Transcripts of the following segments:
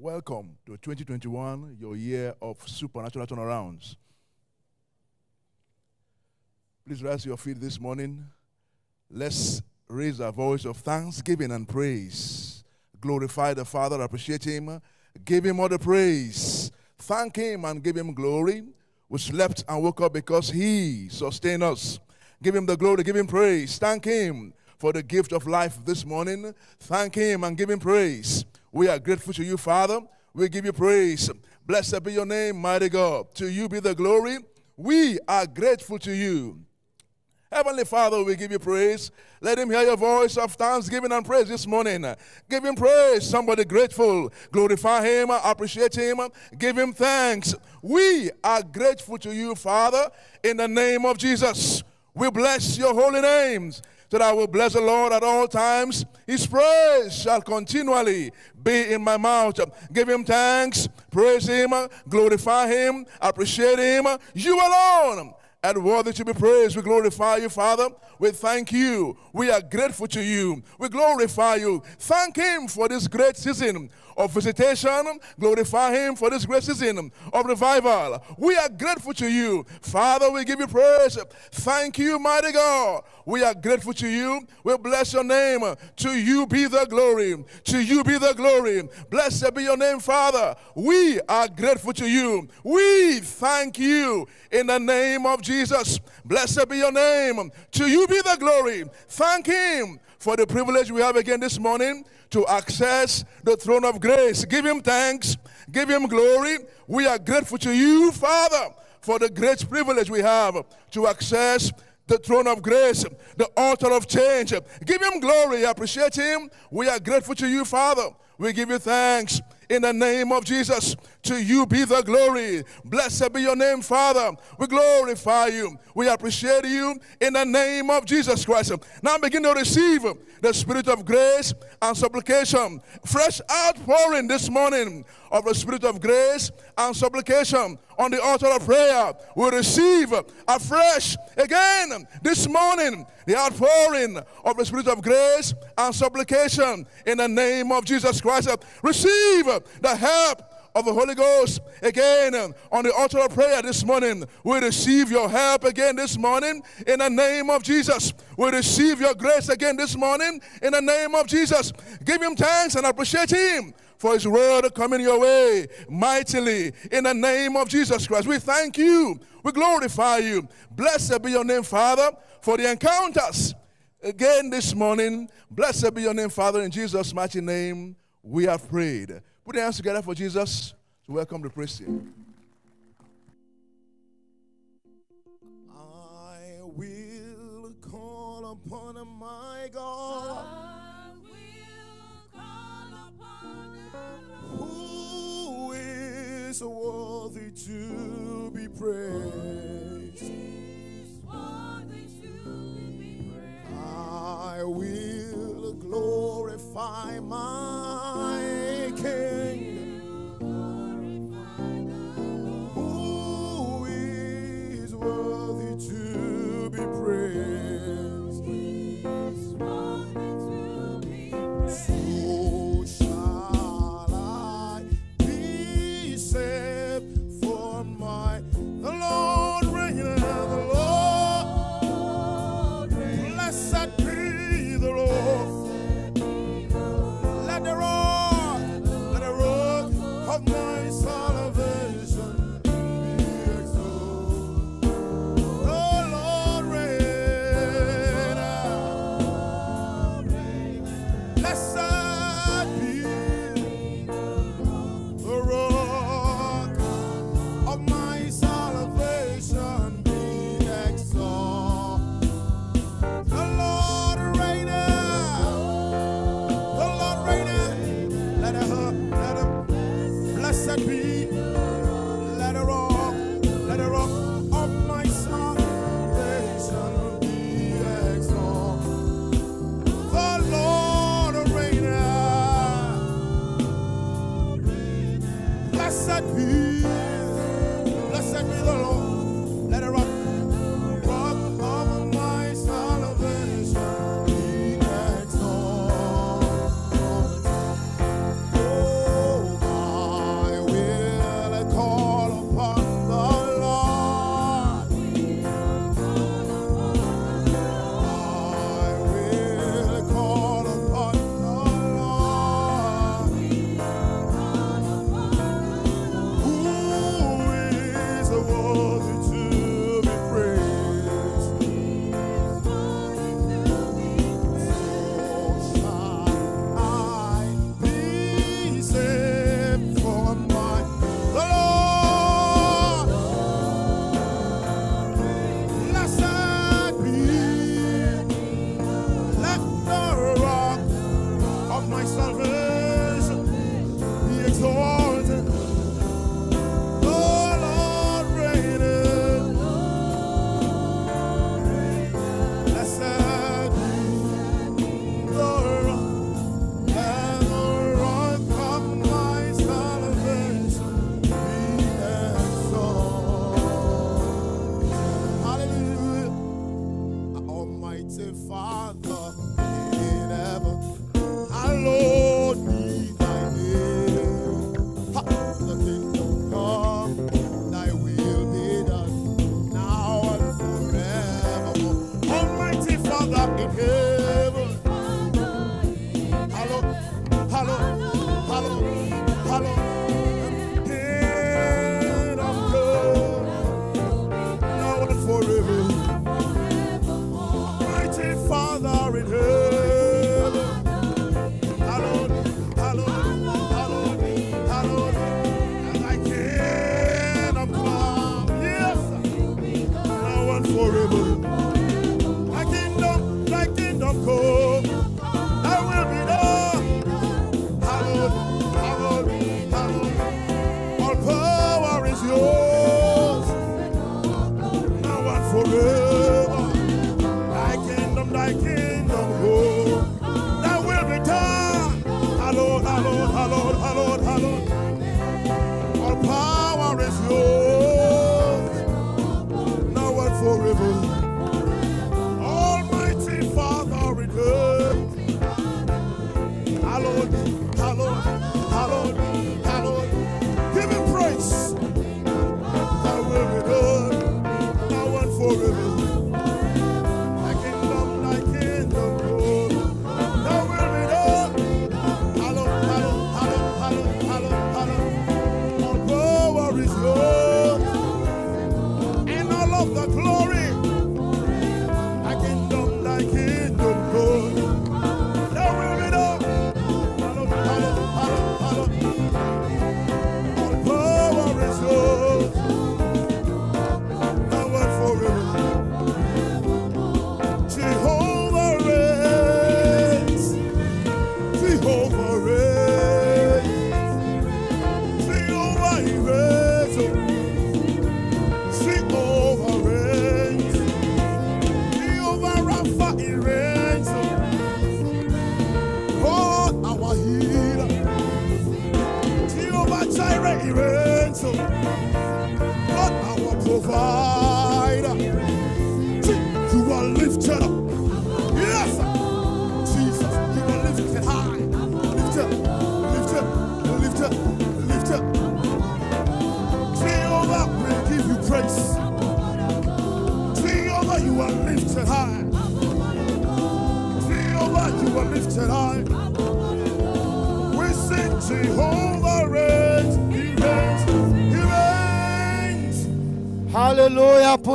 welcome to 2021, your year of supernatural turnarounds. Please rise your feet this morning. Let's raise our voice of thanksgiving and praise. Glorify the Father, appreciate Him, give Him all the praise. Thank Him and give Him glory. We slept and woke up because He sustained us. Give Him the glory, give Him praise. Thank Him for the gift of life this morning. Thank Him and give Him praise. We are grateful to you, Father. We give you praise. Blessed be your name, mighty God. To you be the glory. We are grateful to you. Heavenly Father, we give you praise. Let him hear your voice of thanksgiving and praise this morning. Give him praise. Somebody grateful. Glorify him. Appreciate him. Give him thanks. We are grateful to you, Father, in the name of Jesus. We bless your holy names that I will bless the Lord at all times. His praise shall continually be in my mouth. Give him thanks, praise him, glorify him, appreciate him. You alone and worthy to be praised. We glorify you, Father. We thank you. We are grateful to you. We glorify you. Thank Him for this great season of visitation. Glorify Him for this great season of revival. We are grateful to you. Father, we give you praise. Thank you, mighty God. We are grateful to you. We bless your name. To you be the glory. To you be the glory. Blessed be your name, Father. We are grateful to you. We thank you in the name of Jesus. Blessed be your name. To you be the glory. Thank Him for the privilege we have again this morning to access the throne of grace. Give him thanks, give him glory. We are grateful to you, Father, for the great privilege we have to access the throne of grace, the altar of change. Give him glory, appreciate him. We are grateful to you, Father. We give you thanks in the name of Jesus. To you be the glory. Blessed be your name, Father. We glorify you. We appreciate you in the name of Jesus Christ. Now begin to receive the spirit of grace and supplication. Fresh outpouring this morning of the spirit of grace and supplication on the altar of prayer. We receive afresh again this morning the outpouring of the spirit of grace and supplication in the name of Jesus Christ. Receive the help of the Holy Ghost again um, on the altar of prayer this morning. We receive your help again this morning in the name of Jesus. We receive your grace again this morning in the name of Jesus. Give him thanks and appreciate him for his word coming your way mightily in the name of Jesus Christ. We thank you. We glorify you. Blessed be your name, Father, for the encounters again this morning. Blessed be your name, Father, in Jesus' mighty name. We have prayed. Put your hands together for Jesus to welcome the praise team. I will call upon my God. Who is worthy to be praised? I will glorify my King. Who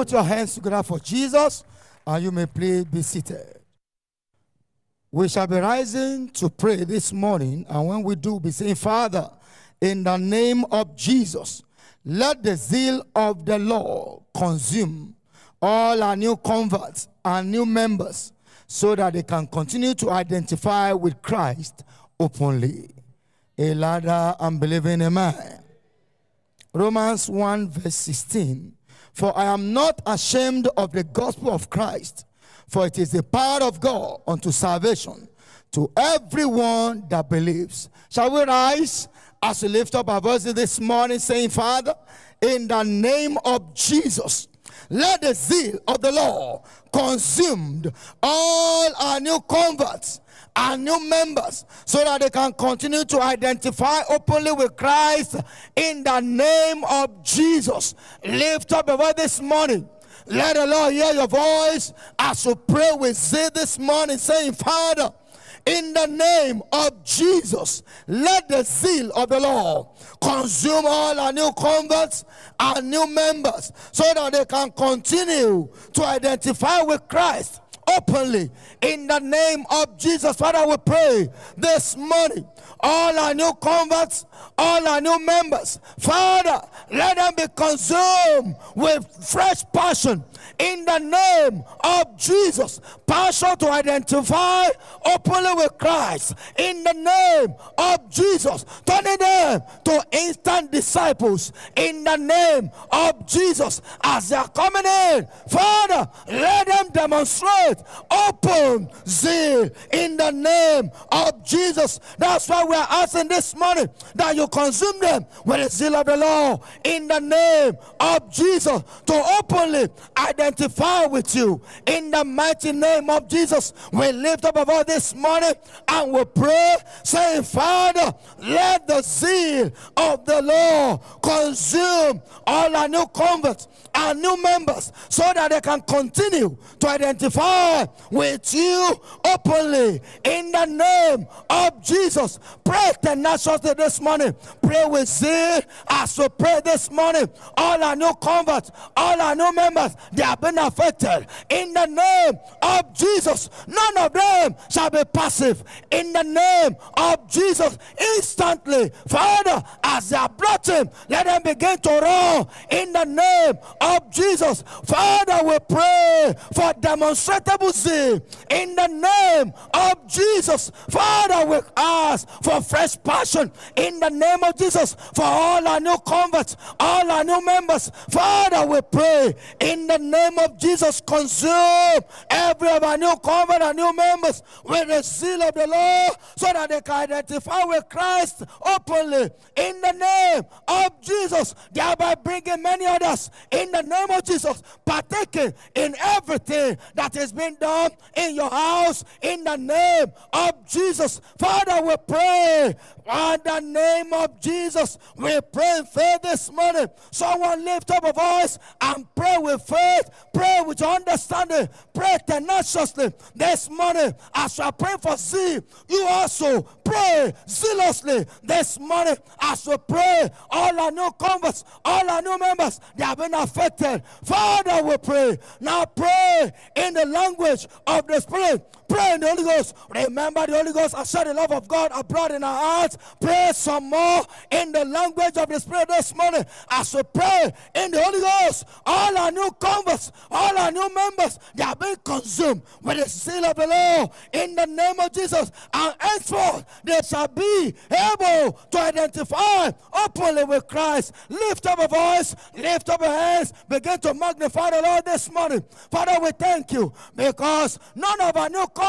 Put your hands together for Jesus and you may please be seated. We shall be rising to pray this morning, and when we do, be saying, Father, in the name of Jesus, let the zeal of the Lord consume all our new converts and new members so that they can continue to identify with Christ openly. A ladder and believing amen. Romans 1, verse 16. For I am not ashamed of the gospel of Christ, for it is the power of God unto salvation to everyone that believes. Shall we rise as we lift up our voices this morning, saying, Father, in the name of Jesus, let the zeal of the law consume all our new converts and new members so that they can continue to identify openly with Christ in the name of Jesus. Lift up your voice this morning. Let the Lord hear your voice as you pray with zeal this morning, saying, Father, in the name of Jesus, let the zeal of the Lord consume all our new converts and new members so that they can continue to identify with Christ openly in the name of Jesus. Father, we pray this morning, all our new converts, all our new members, Father, let them be consumed with fresh passion in the name of Jesus. Passion to identify openly with Christ in the name of Jesus. Turning them to instant disciples in the name of Jesus as they are coming in. Father, let them demonstrate open zeal in the name of Jesus. That's why we are asking this morning that you consume them with the zeal of the Lord in the name of Jesus to openly identify with you in the mighty name of Jesus. We lift up about this morning and we pray, saying, Father, let the zeal of the Lord consume all our new converts and new members so that they can continue to identify with you openly in the name of Jesus. Pray tenaciously this morning. Pray with zeal as we pray this morning. All our new converts, all our new members, they have been affected in the name of Jesus. None of them shall be passive in the name of Jesus. Instantly, Father, as they are brought in, let them begin to run in the name of Jesus. Father, we pray for demonstrable zeal in the name of Jesus. Father, we ask for fresh passion in the name of Jesus for all our new converts, all our new members. Father, we pray in the name of Jesus, consume every of our new convert and new members with the seal of the Lord so that they can identify with Christ openly in the name of Jesus, thereby bringing many others in the name of Jesus, partaking in everything that is being done in your house in the name of Jesus. Father, we pray in the name of Jesus. We pray in faith this morning. Someone lift up a voice and pray with faith, pray with understanding, pray tenaciously this morning. As you pray for zeal, you also pray zealously this morning. As we pray, all our new converts, all our new members, they have been affected. Father, we pray. Now pray in the language of the Spirit. Pray in the Holy Ghost. Remember the Holy Ghost has shed the love of God abroad in our hearts. Pray some more in the language of the Spirit this morning. As we pray in the Holy Ghost, all our new converts, all our new members, they are being consumed with the seal of the Lord in the name of Jesus. And henceforth, they shall be able to identify openly with Christ. Lift up a voice, lift up your hands, begin to magnify the Lord this morning. Father, we thank you because none of our new converts,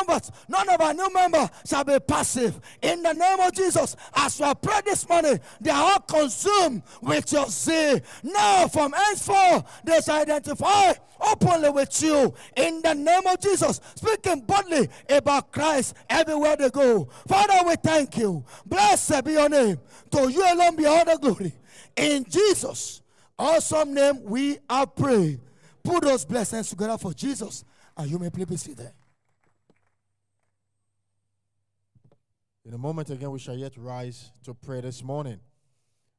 none of our new members shall be passive. In the name of Jesus, as we pray this morning, they are all consumed with your zeal. Now, from henceforth, they shall identify openly with you. In the name of Jesus, speaking boldly about Christ everywhere they go. Father, we thank you. Blessed be your name. To you alone be all the glory. In Jesus' awesome name, we are praying. Put those blessings together for Jesus, and you may please be seated. In a moment again, we shall yet rise to pray this morning.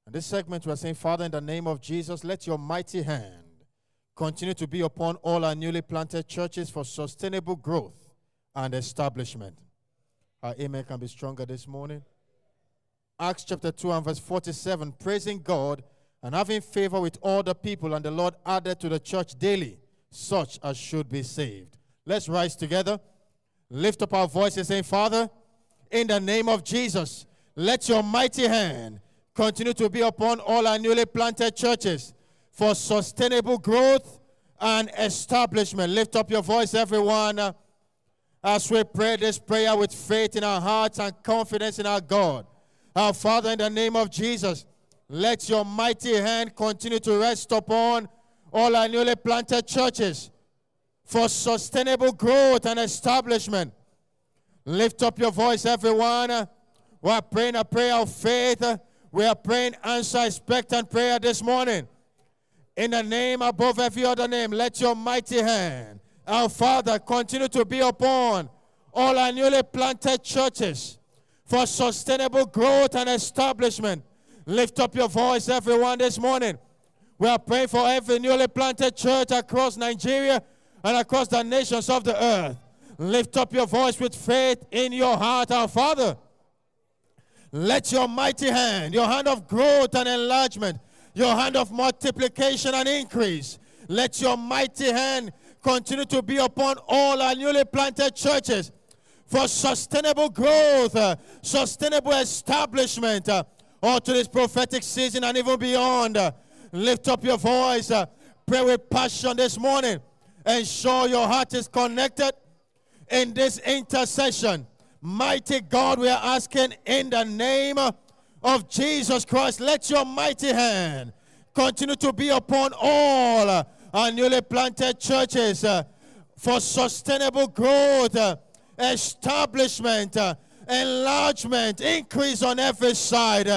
And this segment, we are saying, Father, in the name of Jesus, let your mighty hand continue to be upon all our newly planted churches for sustainable growth and establishment. Our amen can be stronger this morning. Acts chapter 2 and verse 47 praising God and having favor with all the people, and the Lord added to the church daily such as should be saved. Let's rise together, lift up our voices, saying, Father, in the name of Jesus, let your mighty hand continue to be upon all our newly planted churches for sustainable growth and establishment. Lift up your voice, everyone, as we pray this prayer with faith in our hearts and confidence in our God. Our Father, in the name of Jesus, let your mighty hand continue to rest upon all our newly planted churches for sustainable growth and establishment. Lift up your voice, everyone. We are praying a prayer of faith. We are praying answer expectant prayer this morning. In the name above every other name, let your mighty hand, our Father, continue to be upon all our newly planted churches for sustainable growth and establishment. Lift up your voice, everyone, this morning. We are praying for every newly planted church across Nigeria and across the nations of the earth. Lift up your voice with faith in your heart, our Father. Let your mighty hand, your hand of growth and enlargement, your hand of multiplication and increase, let your mighty hand continue to be upon all our newly planted churches for sustainable growth, uh, sustainable establishment, uh, to this prophetic season and even beyond. Uh, lift up your voice, uh, pray with passion this morning, ensure your heart is connected in this intercession. Mighty God, we are asking in the name of Jesus Christ, let your mighty hand continue to be upon all our newly planted churches uh, for sustainable growth, uh, establishment, uh, enlargement, increase on every side.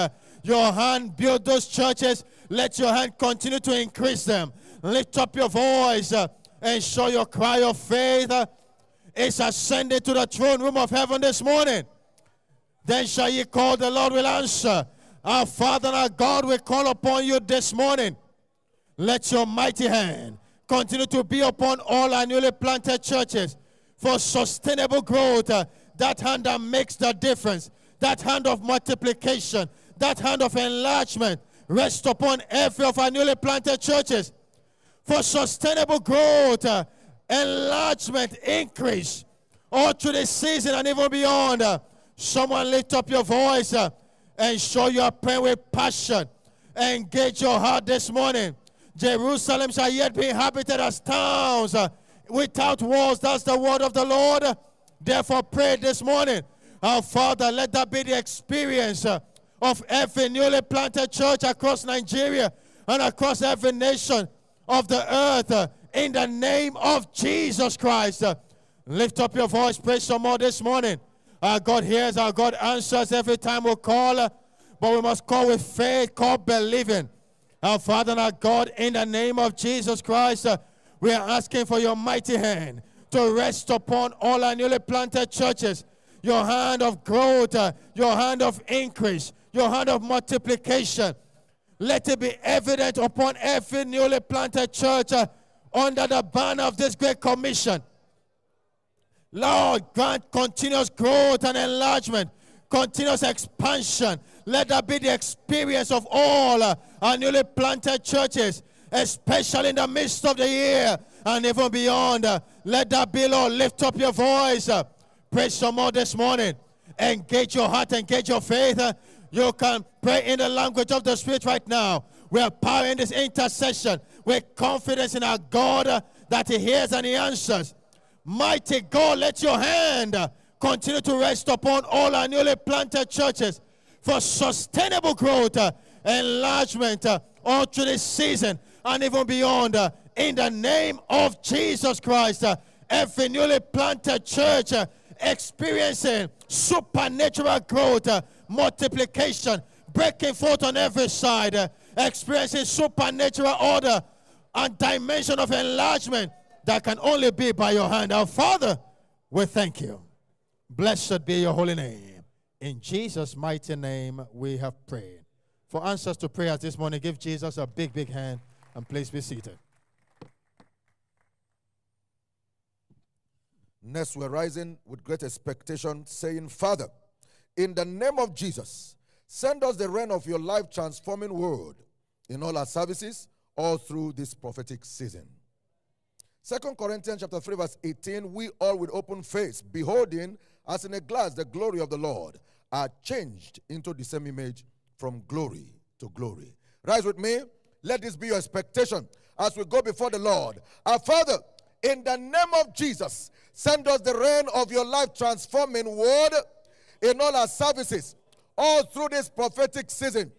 Your hand build those churches. Let your hand continue to increase them. Lift up your voice and show your cry of faith. Is ascended to the throne room of heaven this morning. Then shall ye call, the Lord will answer. Our Father our God, will call upon you this morning. Let your mighty hand continue to be upon all our newly planted churches for sustainable growth. Uh, that hand that makes the difference, that hand of multiplication, that hand of enlargement rest upon every of our newly planted churches for sustainable growth, uh, enlargement, increase, all through the season and even beyond. Uh, Someone lift up your voice uh, and show your prayer with passion. Engage your heart this morning. Jerusalem shall yet be inhabited as towns uh, without walls. That's the word of the Lord. Therefore, pray this morning. Our Father, let that be the experience of every newly planted church across Nigeria and across every nation of the earth. In the name of Jesus Christ. Uh, lift up your voice, pray some more this morning. Our God hears, our God answers every time we call, uh, but we must call with faith, call believing. Our Father and our God, in the name of Jesus Christ, uh, we are asking for your mighty hand to rest upon all our newly planted churches. Your hand of growth, uh, your hand of increase, your hand of multiplication. Let it be evident upon every newly planted church uh, under the banner of this great commission. Lord, grant continuous growth and enlargement, continuous expansion. Let that be the experience of all uh, our newly planted churches, especially in the midst of the year and even beyond. Uh, Let that be, Lord. Lift up your voice. uh, Pray some more this morning. Engage your heart, engage your faith. You can pray in the language of the Spirit right now. We are power in this intercession with confidence in our God uh, that He hears and He answers. Mighty God, let your hand uh, continue to rest upon all our newly planted churches for sustainable growth, uh, enlargement, all through this season and even beyond. in the name of Jesus Christ, every newly planted church experiencing supernatural growth, multiplication, breaking forth on every side, experiencing supernatural order and dimension of enlargement that can only be by your hand. Our Father, we thank you. Blessed be your holy name. In Jesus' mighty name, we have prayed. For answers to prayers this morning, give Jesus a big, big hand and please be seated. Next, we're rising with great expectation, saying, Father, in the name of Jesus, send us the rain of your life transforming word in all our services, all through this prophetic season. Second Corinthians chapter 3, verse 18, we all with open face, beholding as in a glass the glory of the Lord, are changed into the same image from glory to glory. Rise with me. Let this be your expectation as we go before the Lord. Our Father, in the name of Jesus, send us the rain of your life transforming word in all our services, all through this prophetic season.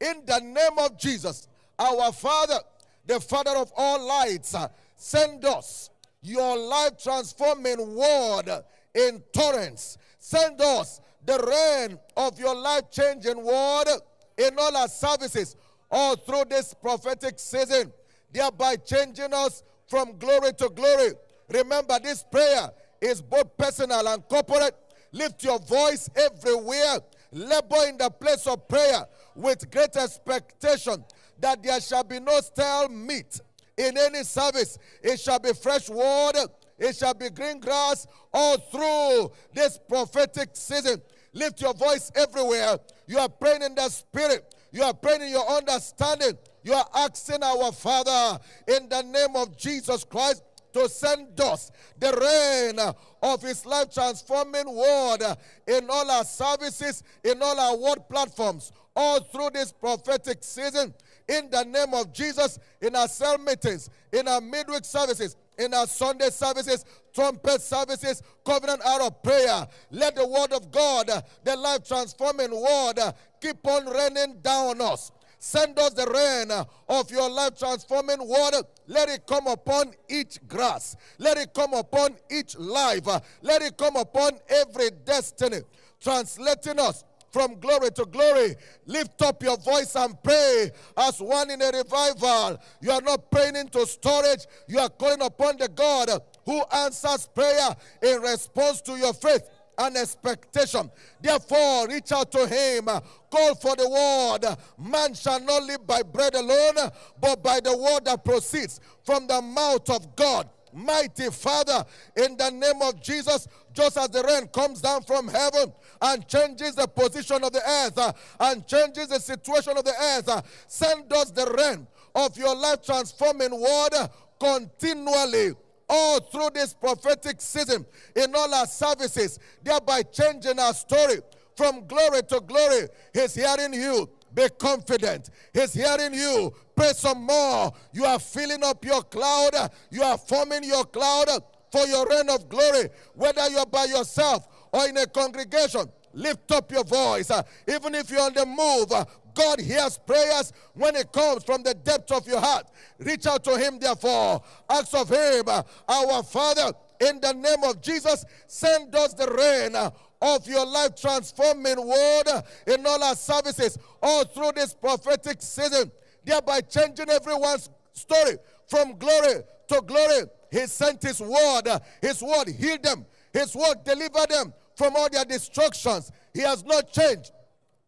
In the name of Jesus, our Father, the Father of all lights, uh, send us your life transforming word in torrents. Send us the rain of your life changing word in all our services, all through this prophetic season, thereby changing us from glory to glory. Remember, this prayer is both personal and corporate. Lift your voice everywhere. Labor in the place of prayer with great expectation that there shall be no stale meat in any service. It shall be fresh water. It shall be green grass all through this prophetic season. Lift your voice everywhere. You are praying in the spirit. You are praying in your understanding. You are asking our Father in the name of Jesus Christ to send us the rain of his life transforming word in all our services, in all our word platforms, all through this prophetic season. In the name of Jesus, in our cell meetings, in our midweek services, in our Sunday services, trumpet services, covenant hour of prayer. Let the word of God, the life transforming word, keep on raining down on us. Send us the rain of your life transforming water. Let it come upon each grass. Let it come upon each life. Let it come upon every destiny. Translating us from glory to glory. Lift up your voice and pray as one in a revival. You are not praying into storage, you are calling upon the God who answers prayer in response to your faith and expectation. Therefore, reach out to him. Call for the word. Man shall not live by bread alone, but by the word that proceeds from the mouth of God. Mighty Father, in the name of Jesus, just as the rain comes down from heaven and changes the position of the earth uh, and changes the situation of the earth, uh, send us the rain of your life transforming water continually all through this prophetic season in all our services, thereby changing our story from glory to glory. He's hearing you. Be confident. He's hearing you. Pray some more. You are filling up your cloud. You are forming your cloud for your rain of glory. Whether you're by yourself or in a congregation, lift up your voice. even if you're on the move, God hears prayers when it comes from the depth of your heart. Reach out to Him, therefore. Ask of Him, our Father, in the name of Jesus, send us the rain of your life transforming word in all our services, all through this prophetic season, thereby changing everyone's story from glory to glory. He sent His word, His word healed them, His word delivered them from all their destructions. He has not changed.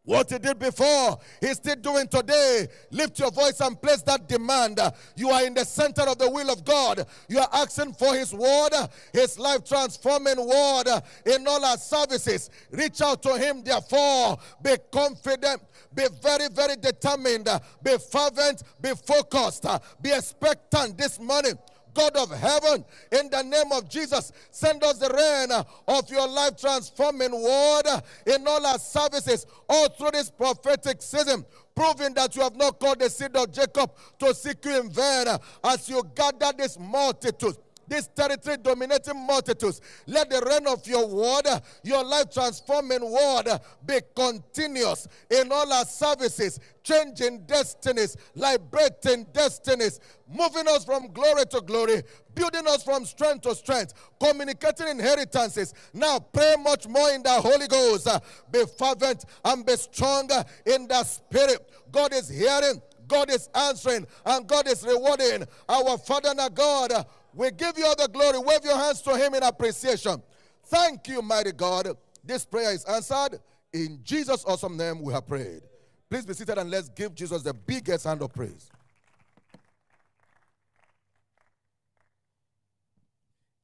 What he did before, he's still doing today. Lift your voice and place that demand. You are in the center of the will of God. You are asking for his word, his life transforming word in all our services. Reach out to him, therefore. Be confident. Be very, very determined. Be fervent. Be focused. Be expectant this morning. God of heaven, in the name of Jesus, send us the rain of your life transforming word in all our services, all through this prophetic season proving that you have not called the seed of Jacob to seek you in vain as you gather this multitude this territory dominating multitudes. Let the rain of your word, your life transforming word, be continuous in all our services, changing destinies, liberating destinies, moving us from glory to glory, building us from strength to strength, communicating inheritances. Now pray much more in the Holy Ghost. Be fervent and be strong in the Spirit. God is hearing. God is answering and God is rewarding our Father and our God we give you all the glory. Wave your hands to Him in appreciation. Thank you, mighty God. This prayer is answered. In Jesus' awesome name, we have prayed. Please be seated and let's give Jesus the biggest hand of praise.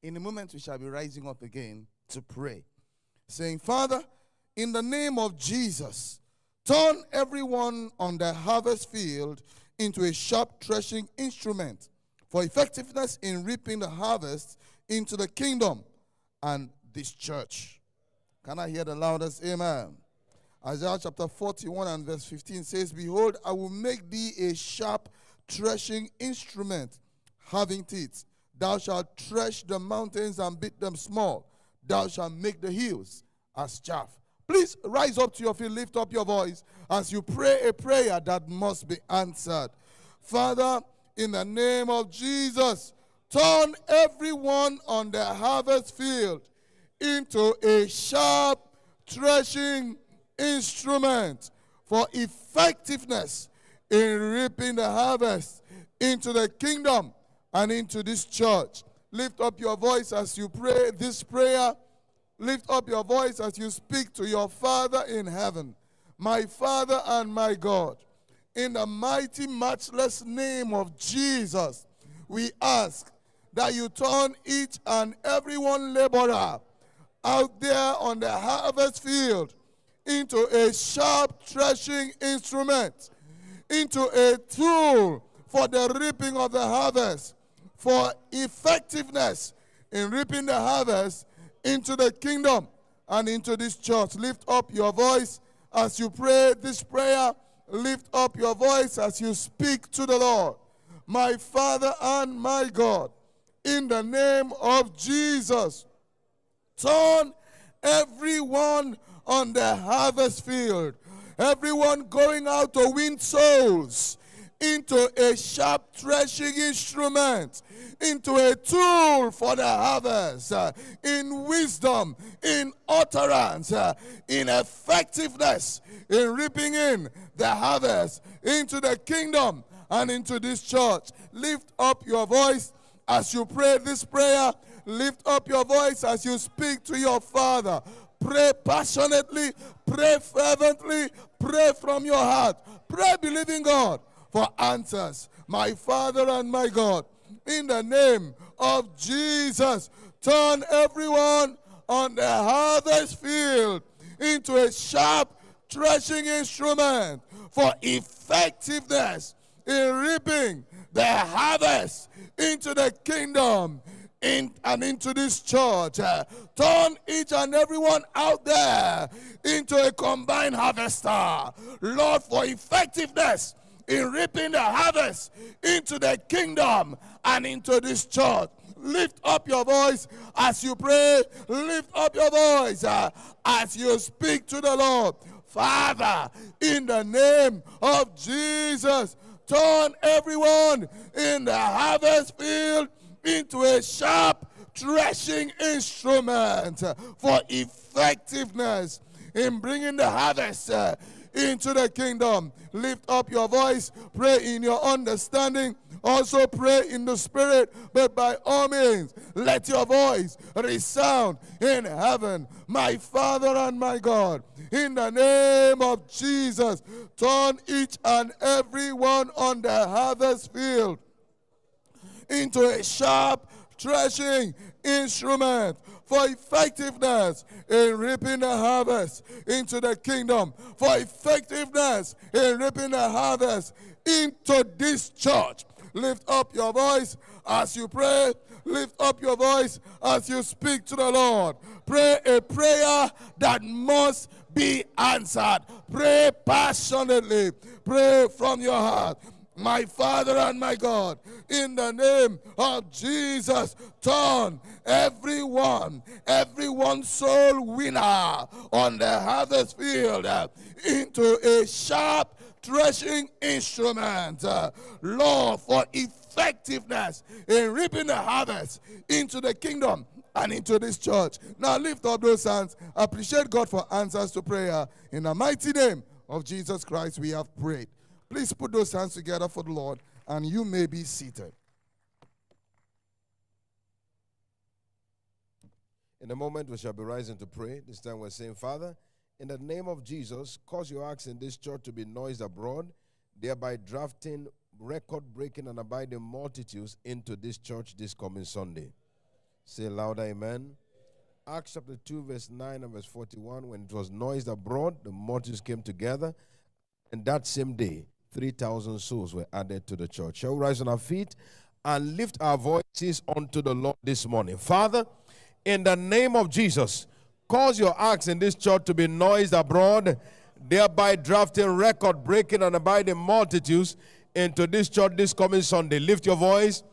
In a moment, we shall be rising up again to pray, saying, Father, in the name of Jesus, turn everyone on the harvest field into a sharp threshing instrument for effectiveness in reaping the harvest into the kingdom and this church. Can I hear the loudest amen? Isaiah chapter 41 and verse 15 says, Behold, I will make thee a sharp threshing instrument, having teeth. Thou shalt thresh the mountains and beat them small. Thou shalt make the hills as chaff. Please rise up to your feet, lift up your voice as you pray a prayer that must be answered. Father, in the name of Jesus. Turn everyone on the harvest field into a sharp threshing instrument for effectiveness in reaping the harvest into the kingdom and into this church. Lift up your voice as you pray this prayer. Lift up your voice as you speak to your Father in heaven, my Father and my God in the mighty, matchless name of Jesus, we ask that you turn each and every one laborer out there on the harvest field into a sharp threshing instrument, into a tool for the reaping of the harvest, for effectiveness in reaping the harvest into the kingdom and into this church. Lift up your voice as you pray this prayer Lift up your voice as you speak to the Lord. My Father and my God, in the name of Jesus, turn everyone on the harvest field, everyone going out to win souls, into a sharp threshing instrument, into a tool for the harvest, uh, in wisdom, in utterance, uh, in effectiveness, in reaping in the harvest into the kingdom and into this church. Lift up your voice as you pray this prayer. Lift up your voice as you speak to your Father. Pray passionately, pray fervently, pray from your heart. Pray believing God for answers. My Father and my God, in the name of Jesus, turn everyone on the harvest field into a sharp threshing instrument for effectiveness in reaping the harvest into the kingdom in, and into this church. Uh, turn each and everyone out there into a combined harvester. Lord, for effectiveness in reaping the harvest into the kingdom and into this church. Lift up your voice as you pray. Lift up your voice uh, as you speak to the Lord. Father, in the name of Jesus, turn everyone in the harvest field into a sharp threshing instrument for effectiveness in bringing the harvest uh, into the kingdom. Lift up your voice, pray in your understanding. Also pray in the spirit, but by all means, let your voice resound in heaven. My Father and my God, in the name of Jesus, turn each and every one on the harvest field into a sharp threshing instrument for effectiveness in reaping the harvest into the kingdom, for effectiveness in reaping the harvest into this church. Lift up your voice as you pray. Lift up your voice as you speak to the Lord. Pray a prayer that must be answered. Pray passionately. Pray from your heart my Father and my God, in the name of Jesus, turn everyone, everyone soul winner on the harvest field uh, into a sharp threshing instrument. Uh, Lord, for effectiveness in reaping the harvest into the kingdom and into this church. Now lift up those hands. Appreciate God for answers to prayer. In the mighty name of Jesus Christ, we have prayed. Please put those hands together for the Lord, and you may be seated. In a moment, we shall be rising to pray. This time, we're saying, Father, in the name of Jesus, cause your acts in this church to be noised abroad, thereby drafting record breaking and abiding multitudes into this church this coming Sunday. Say louder, Amen. Acts chapter 2, verse 9 and verse 41. When it was noised abroad, the multitudes came together, and that same day, 3,000 souls were added to the church. Shall we rise on our feet and lift our voices unto the Lord this morning? Father, in the name of Jesus, cause your acts in this church to be noised abroad, thereby drafting record breaking and abiding multitudes into this church this coming Sunday. Lift your voice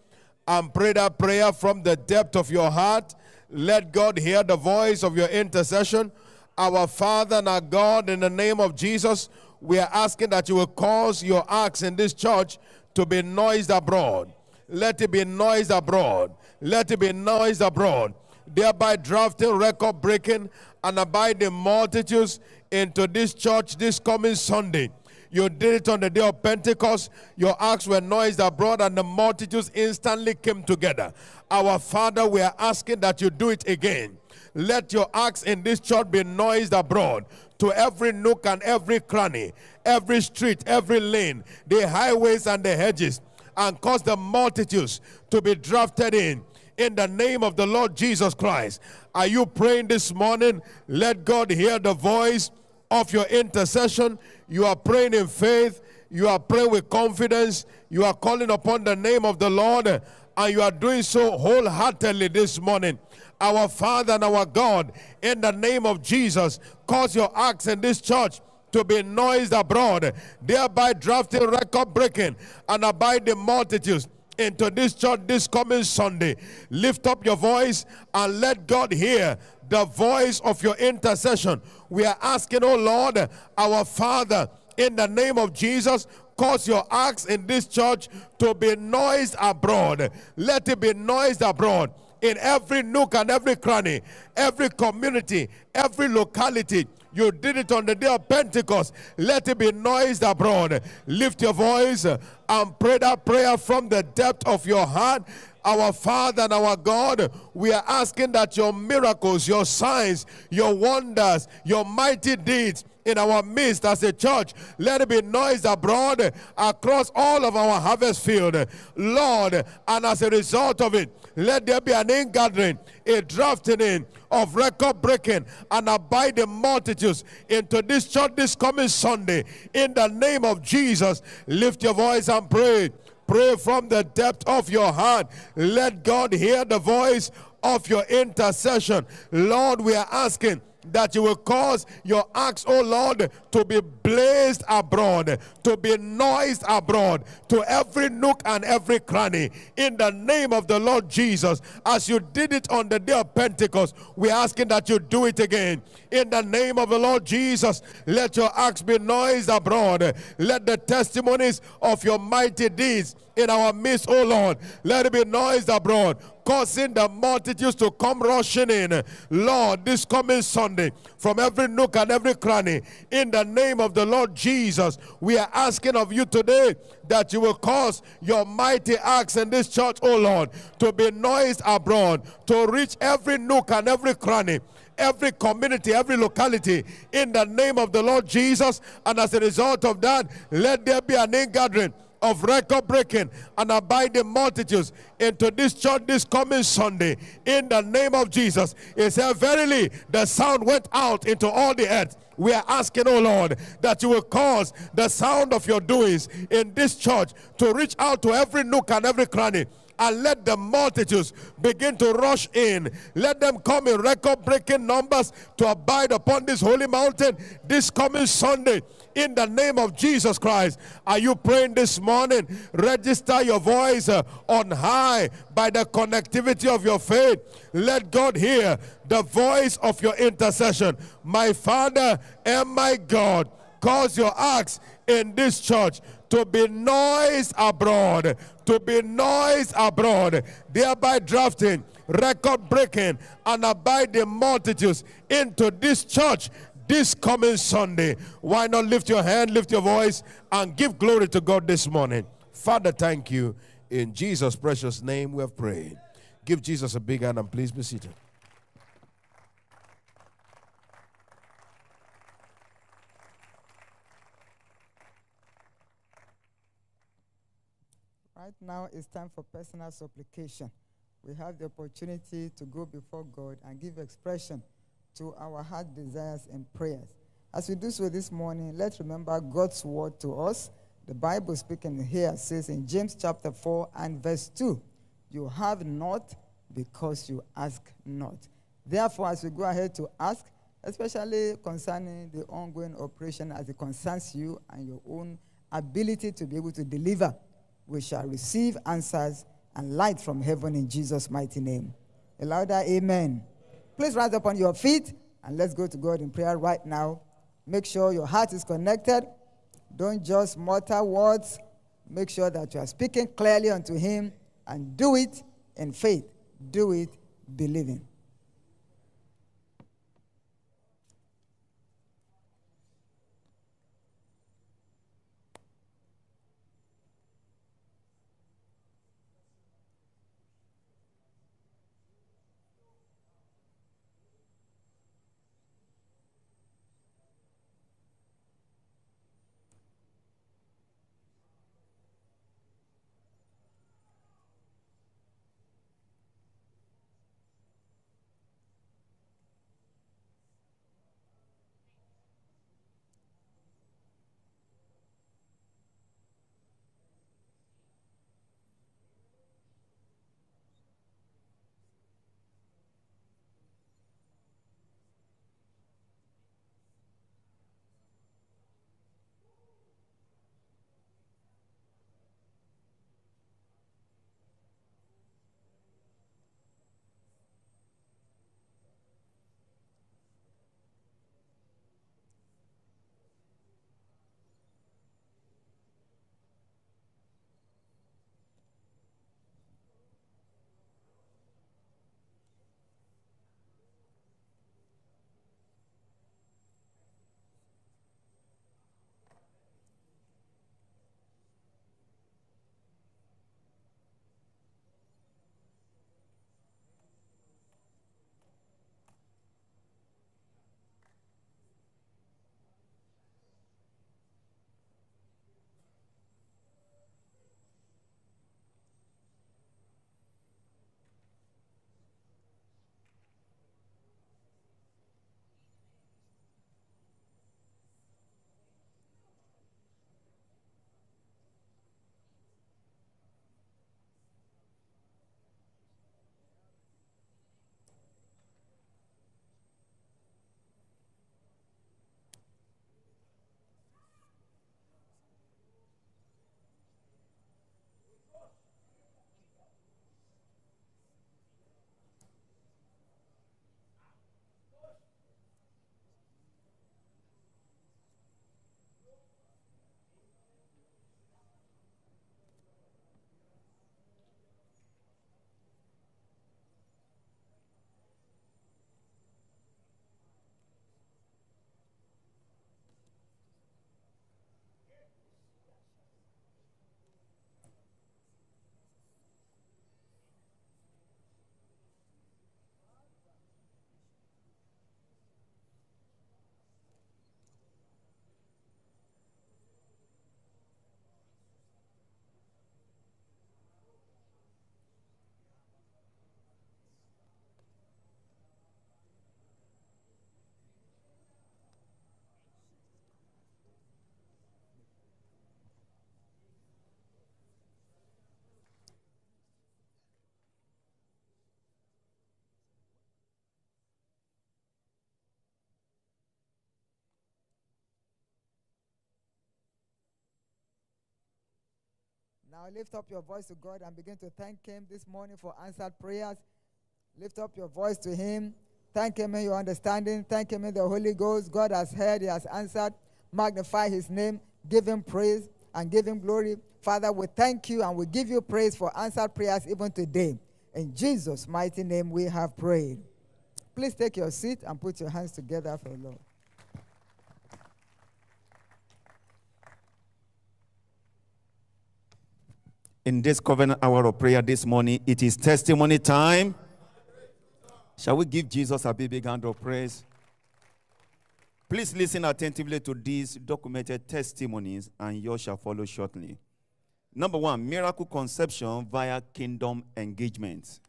and pray that prayer from the depth of your heart. Let God hear the voice of your intercession. Our Father and our God, in the name of Jesus, we are asking that you will cause your acts in this church to be noised abroad. Let it be noised abroad. Let it be noised abroad. Thereby drafting, record breaking, and abiding multitudes into this church this coming Sunday. You did it on the day of Pentecost. Your acts were noised abroad, and the multitudes instantly came together. Our Father, we are asking that you do it again. Let your acts in this church be noised abroad to every nook and every cranny, every street, every lane, the highways and the hedges, and cause the multitudes to be drafted in. In the name of the Lord Jesus Christ. Are you praying this morning? Let God hear the voice of your intercession. You are praying in faith. You are praying with confidence. You are calling upon the name of the Lord. And you are doing so wholeheartedly this morning our Father and our God, in the name of Jesus, cause your acts in this church to be noised abroad, thereby drafting record breaking and abiding multitudes into this church this coming Sunday. Lift up your voice and let God hear the voice of your intercession. We are asking, oh Lord, our Father, in the name of Jesus, cause your acts in this church to be noised abroad. Let it be noised abroad in every nook and every cranny, every community, every locality. You did it on the day of Pentecost. Let it be noised abroad. Lift your voice and pray that prayer from the depth of your heart our Father and our God, we are asking that your miracles, your signs, your wonders, your mighty deeds in our midst as a church, let it be noised abroad across all of our harvest field. Lord, and as a result of it, let there be an ingathering, a drafting in of record breaking and abiding multitudes into this church this coming Sunday. In the name of Jesus, lift your voice and pray. Pray from the depth of your heart. Let God hear the voice of your intercession. Lord, we are asking that you will cause your acts, O Lord, to be blazed abroad, to be noised abroad, to every nook and every cranny. In the name of the Lord Jesus, as you did it on the day of Pentecost, we're asking that you do it again. In the name of the Lord Jesus, let your acts be noised abroad. Let the testimonies of your mighty deeds in our midst, O Lord, let it be noise abroad causing the multitudes to come rushing in. Lord, this coming Sunday, from every nook and every cranny, in the name of the Lord Jesus, we are asking of you today that you will cause your mighty acts in this church, oh Lord, to be noised abroad, to reach every nook and every cranny every community, every locality in the name of the Lord Jesus. And as a result of that, let there be an ingathering of record breaking and abiding multitudes into this church this coming Sunday in the name of Jesus. He said, Verily, the sound went out into all the earth. We are asking, oh Lord, that you will cause the sound of your doings in this church to reach out to every nook and every cranny and let the multitudes begin to rush in. Let them come in record breaking numbers to abide upon this holy mountain this coming Sunday in the name of Jesus Christ. Are you praying this morning? Register your voice uh, on high by the connectivity of your faith. Let God hear the voice of your intercession. My Father and my God, cause your acts in this church to be noise abroad, to be noise abroad, thereby drafting, record breaking, and abiding multitudes into this church this coming Sunday. Why not lift your hand, lift your voice, and give glory to God this morning? Father, thank you. In Jesus' precious name, we have prayed. Give Jesus a big hand and please be seated. Right now, it's time for personal supplication. We have the opportunity to go before God and give expression to our heart desires and prayers. As we do so this morning, let's remember God's word to us. The Bible speaking here says in James chapter 4 and verse 2, You have not because you ask not. Therefore, as we go ahead to ask, especially concerning the ongoing operation as it concerns you and your own ability to be able to deliver, we shall receive answers and light from heaven in Jesus' mighty name. A louder amen. Please rise up on your feet and let's go to God in prayer right now. Make sure your heart is connected. Don't just mutter words. Make sure that you are speaking clearly unto Him and do it in faith. Do it believing. Now lift up your voice to God and begin to thank Him this morning for answered prayers. Lift up your voice to Him. Thank Him in your understanding. Thank Him in the Holy Ghost. God has heard, He has answered. Magnify His name. Give Him praise and give Him glory. Father, we thank you and we give you praise for answered prayers even today. In Jesus' mighty name, we have prayed. Please take your seat and put your hands together for the Lord. In this covenant hour of prayer this morning. It is testimony time. Shall we give Jesus a big, hand of praise? Please listen attentively to these documented testimonies, and yours shall follow shortly. Number one, miracle conception via kingdom engagement.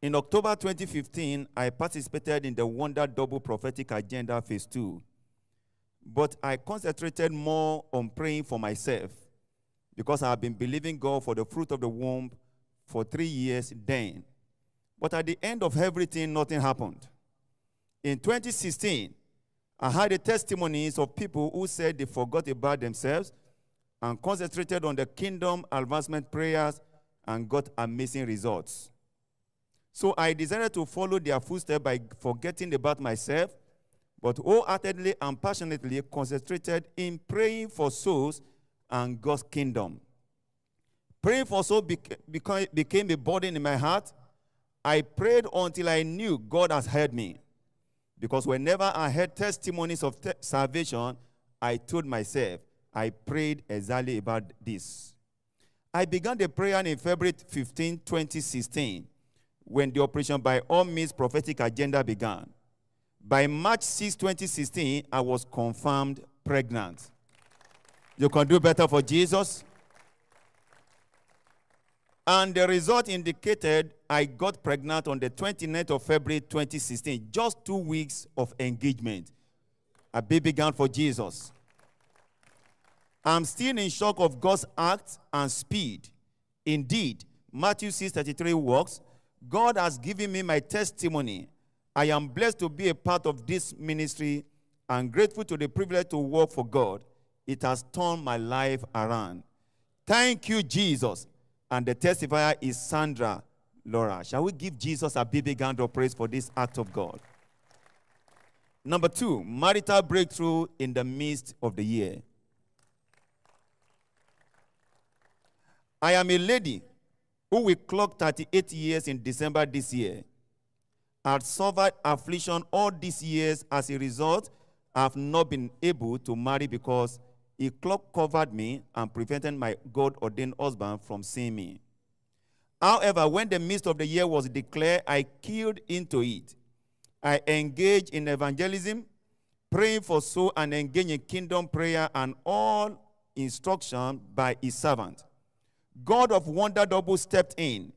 In October 2015, I participated in the Wonder Double Prophetic Agenda Phase 2 but I concentrated more on praying for myself because I have been believing God for the fruit of the womb for three years then. But at the end of everything, nothing happened. In 2016, I had the testimonies of people who said they forgot about themselves and concentrated on the kingdom advancement prayers and got amazing results. So I decided to follow their footsteps by forgetting about myself but wholeheartedly and passionately concentrated in praying for souls and God's kingdom. Praying for souls beca- became a burden in my heart. I prayed until I knew God has heard me. Because whenever I heard testimonies of te- salvation, I told myself, I prayed exactly about this. I began the prayer in February 15, 2016, when the Operation by All Means prophetic agenda began. By March 6, 2016, I was confirmed pregnant. You can do better for Jesus. And the result indicated I got pregnant on the 29th of February 2016, just two weeks of engagement. A baby girl for Jesus. I'm still in shock of God's act and speed. Indeed, Matthew 6:33 works. God has given me my testimony I am blessed to be a part of this ministry and grateful to the privilege to work for God. It has turned my life around. Thank you, Jesus. And the testifier is Sandra Laura. Shall we give Jesus a big hand of praise for this act of God? Number two, marital breakthrough in the midst of the year. I am a lady who will clock 38 years in December this year had suffered affliction all these years. As a result, I have not been able to marry because a cloak covered me and prevented my God ordained husband from seeing me. However, when the midst of the year was declared, I killed into it. I engaged in evangelism, praying for soul, and engaged in kingdom prayer and all instruction by his servant. God of wonder double stepped in.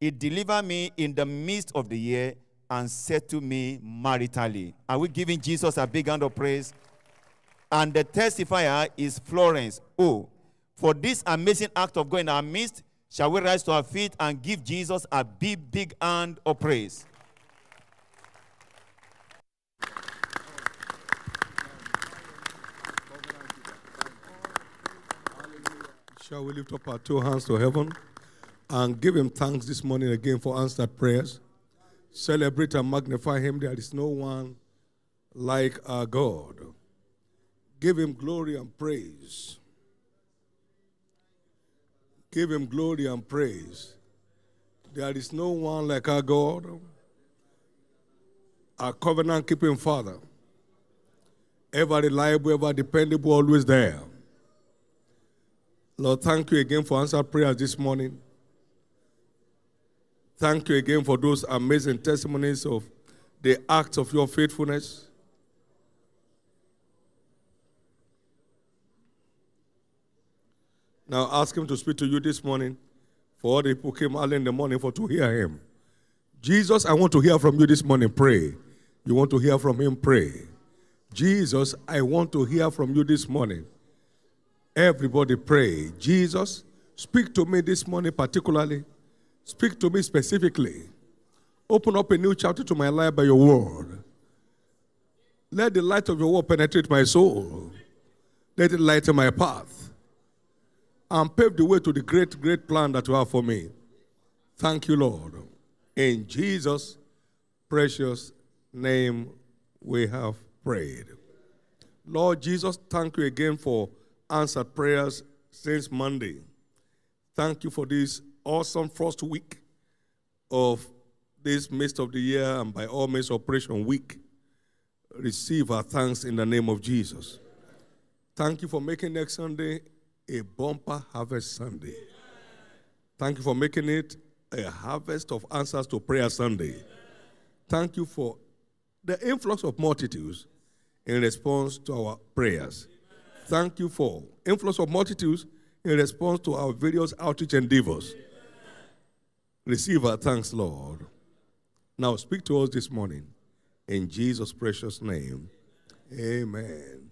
He delivered me in the midst of the year and settle me maritally. Are we giving Jesus a big hand of praise? And the testifier is Florence. Oh, for this amazing act of God in our midst, shall we rise to our feet and give Jesus a big, big hand of praise? Shall we lift up our two hands to heaven and give him thanks this morning again for answered prayers? Celebrate and magnify him. There is no one like our God. Give him glory and praise. Give him glory and praise. There is no one like our God, our covenant keeping Father, ever reliable, ever dependable, always there. Lord, thank you again for answered prayers this morning. Thank you again for those amazing testimonies of the acts of your faithfulness. Now ask him to speak to you this morning for all the people came early in the morning for to hear him. Jesus, I want to hear from you this morning. Pray. You want to hear from him? Pray. Jesus, I want to hear from you this morning. Everybody pray. Jesus, speak to me this morning particularly. Speak to me specifically. Open up a new chapter to my life by your word. Let the light of your word penetrate my soul. Let it lighten my path and pave the way to the great, great plan that you have for me. Thank you, Lord. In Jesus' precious name, we have prayed. Lord Jesus, thank you again for answered prayers since Monday. Thank you for this awesome first week of this midst of the year and by all means Operation Week. Receive our thanks in the name of Jesus. Thank you for making next Sunday a bumper harvest Sunday. Thank you for making it a harvest of answers to prayer Sunday. Thank you for the influx of multitudes in response to our prayers. Thank you for influx of multitudes in response to our various outreach endeavors. Receive our thanks, Lord. Now speak to us this morning. In Jesus' precious name. Amen.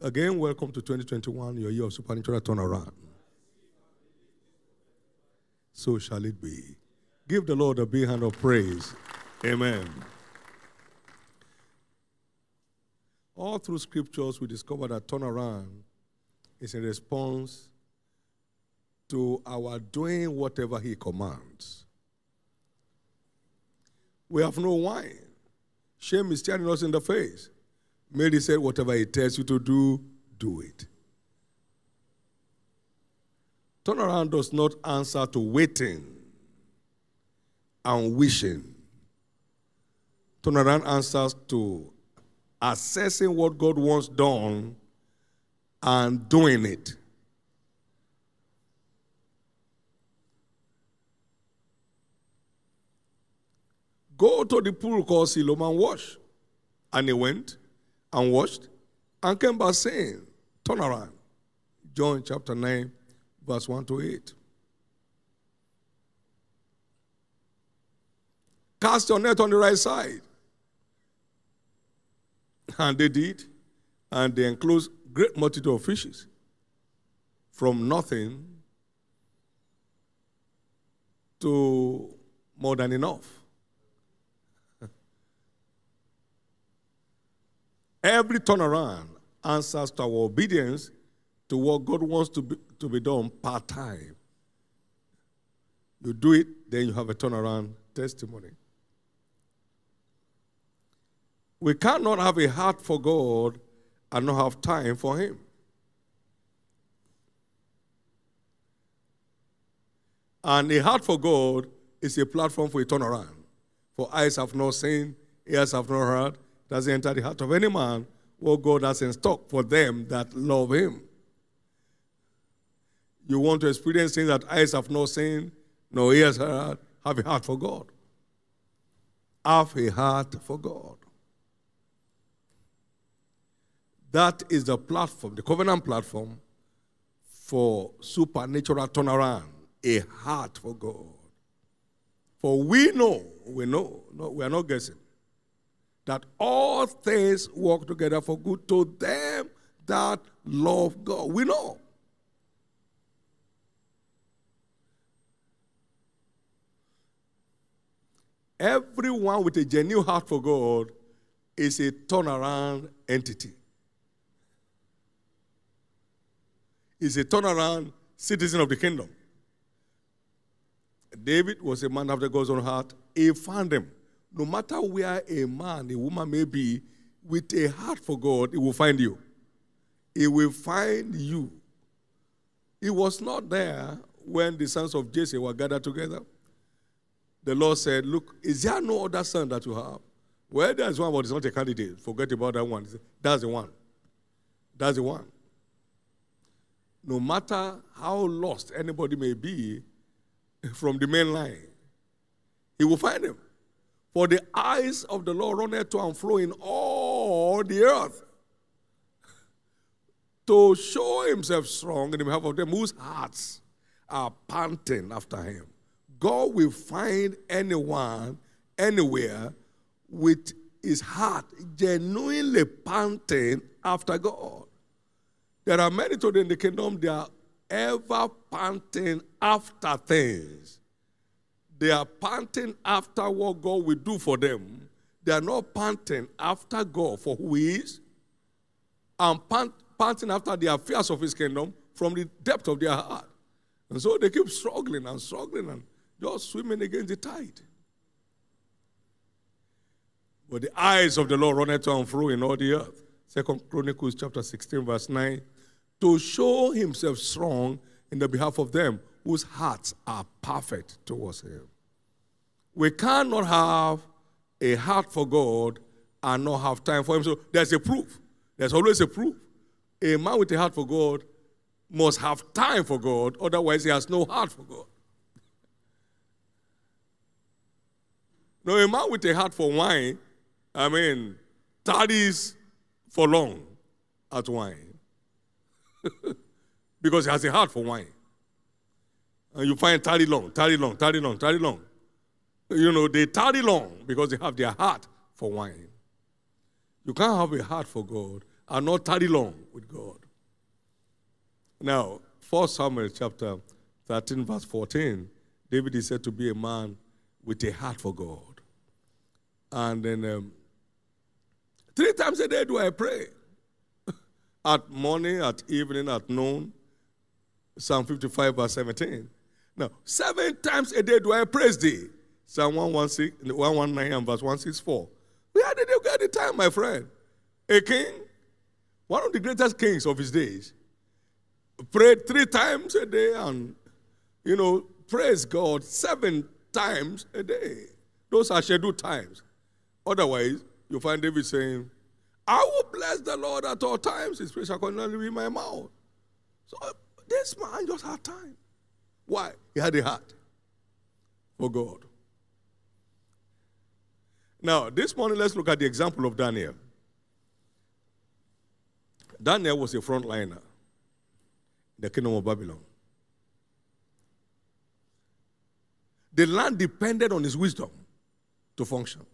Again, welcome to 2021, your year of supernatural turnaround. So shall it be. Give the Lord a big hand of praise. Amen. All through scriptures, we discover that turnaround is a response to our doing whatever He commands. We have no wine. Shame is staring us in the face. Mary said, Whatever He tells you to do, do it. Turnaround does not answer to waiting and wishing. Turnaround answers to assessing what God wants done and doing it. Go to the pool called Siloam and wash. And he went and washed and came back saying, Turn around. John chapter 9, verse 1 to 8. Cast your net on the right side. And they did. And they enclosed great multitude of fishes. From nothing to more than enough. Every turnaround answers to our obedience to what God wants to be, to be done part time. You do it, then you have a turnaround testimony. We cannot have a heart for God and not have time for Him. And a heart for God is a platform for a turnaround. For eyes have not seen, ears have not heard, doesn't enter the heart of any man what God has in stock for them that love Him. You want to experience things that eyes have not seen, no ears heard, have a heart for God. Have a heart for God. That is the platform, the covenant platform for supernatural turnaround, a heart for God. For we know, we know, no, we are not guessing, that all things work together for good to them that love God. We know. Everyone with a genuine heart for God is a turnaround entity. Is a turnaround citizen of the kingdom. David was a man after God's own heart. He found him. No matter where a man, a woman may be, with a heart for God, he will find you. He will find you. He was not there when the sons of Jesse were gathered together. The Lord said, Look, is there no other son that you have? Well, there's one, but it's not a candidate. Forget about that one. That's the one. That's the one. No matter how lost anybody may be from the main line, he will find him. For the eyes of the Lord runneth to and fro in all the earth to show himself strong in the behalf of them whose hearts are panting after him. God will find anyone, anywhere, with his heart genuinely panting after God. There are many today in the kingdom, they are ever panting after things. They are panting after what God will do for them. They are not panting after God for who He is. And pant- panting after the affairs of his kingdom from the depth of their heart. And so they keep struggling and struggling and just swimming against the tide. But the eyes of the Lord runneth to and fro in all the earth. Second Chronicles chapter 16, verse 9. To show himself strong in the behalf of them whose hearts are perfect towards him. We cannot have a heart for God and not have time for him. So there's a proof. There's always a proof. A man with a heart for God must have time for God, otherwise, he has no heart for God. No, a man with a heart for wine, I mean, tarries for long at wine because he has a heart for wine. And you find tarry long, tarry long, tarry long, tarry long. You know, they tarry long because they have their heart for wine. You can't have a heart for God and not tarry long with God. Now, 1 Samuel chapter 13, verse 14, David is said to be a man with a heart for God. And then um, three times a day do I pray. at morning, at evening, at noon. Psalm 55, verse 17. Now, seven times a day do I praise thee. Psalm 116, 119 and verse 164. Where did you get the time, my friend? A king, one of the greatest kings of his days, prayed three times a day and, you know, praise God seven times a day. Those are scheduled times. Otherwise, you find David saying, I will bless the Lord at all times. His praise shall continually be in my mouth. So this man just had time. Why? He had a heart for God. Now, this morning, let's look at the example of Daniel. Daniel was a frontliner in the kingdom of Babylon. The land depended on his wisdom to function.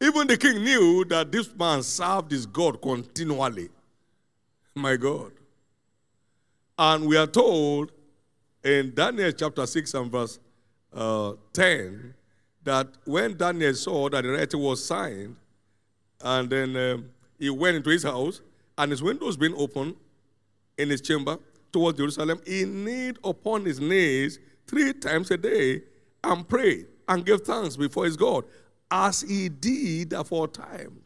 Even the king knew that this man served his God continually. My God. And we are told in Daniel chapter 6 and verse uh, 10 that when Daniel saw that the writing was signed, and then um, he went into his house, and his windows being open in his chamber towards Jerusalem, he kneeled upon his knees three times a day and prayed and gave thanks before his God as he did aforetime.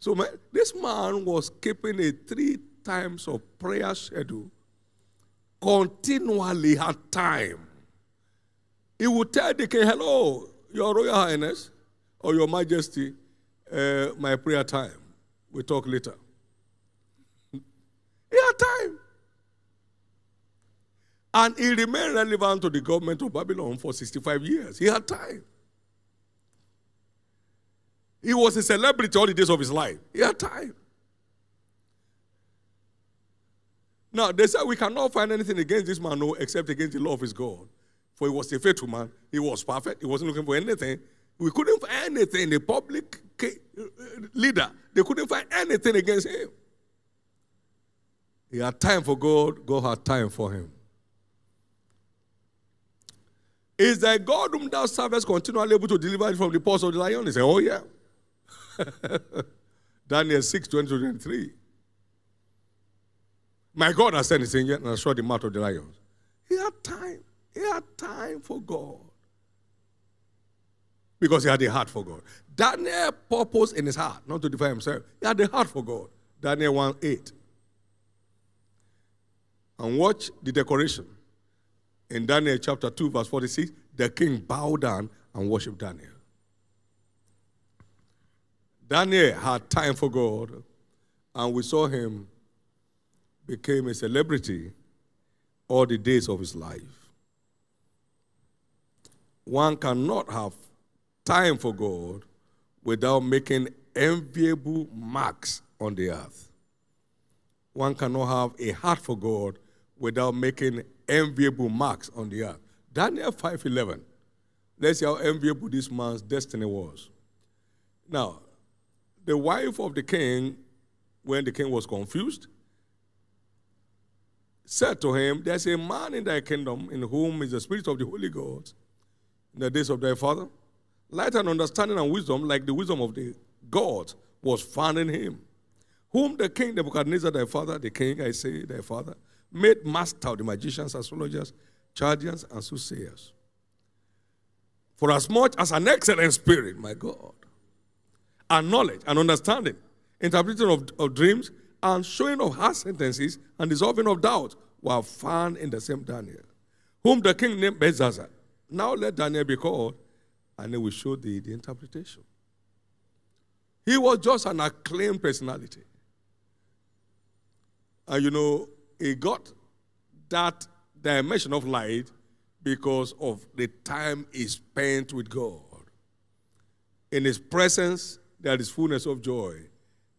So man, this man was keeping a three times of prayer schedule, continually had time. He would tell the king, hello, your royal highness or your majesty, uh, my prayer time. We talk later. he had time. And he remained relevant to the government of Babylon for 65 years. He had time. He was a celebrity all the days of his life. He had time. Now, they said we cannot find anything against this man, no, except against the law of his God. For he was a faithful man. He was perfect. He wasn't looking for anything. We couldn't find anything. The public uh, leader, they couldn't find anything against him. He had time for God. God had time for him. Is that God whom thou servest continually able to deliver you from the paws of the lion? He said, Oh, yeah. Daniel 6, 20 23. My God has sent his angel and shut the mouth of the lions. He had time. He had time for God. Because he had a heart for God. Daniel purpose in his heart, not to define himself. He had a heart for God. Daniel 1 8. And watch the decoration. In Daniel chapter 2, verse 46, the king bowed down and worshiped Daniel. Daniel had time for God, and we saw him became a celebrity all the days of his life. One cannot have time for God without making enviable marks on the earth. One cannot have a heart for God without making enviable marks on the earth. Daniel 5:11. Let's see how enviable this man's destiny was. Now, the wife of the king, when the king was confused, said to him, There's a man in thy kingdom in whom is the spirit of the Holy Ghost in the days of thy father. Light and understanding and wisdom, like the wisdom of the gods, was found in him. Whom the king Nebuchadnezzar, thy father, the king, I say, thy father, made master of the magicians, astrologers, Chaldeans, and soothsayers. For as much as an excellent spirit, my God, and knowledge and understanding, interpreting of, of dreams, and showing of hard sentences, and dissolving of doubt were found in the same Daniel, whom the king named Belteshazzar. Now let Daniel be called, and he will show thee the interpretation. He was just an acclaimed personality. And you know, he got that dimension of light because of the time he spent with God. In his presence, there is fullness of joy.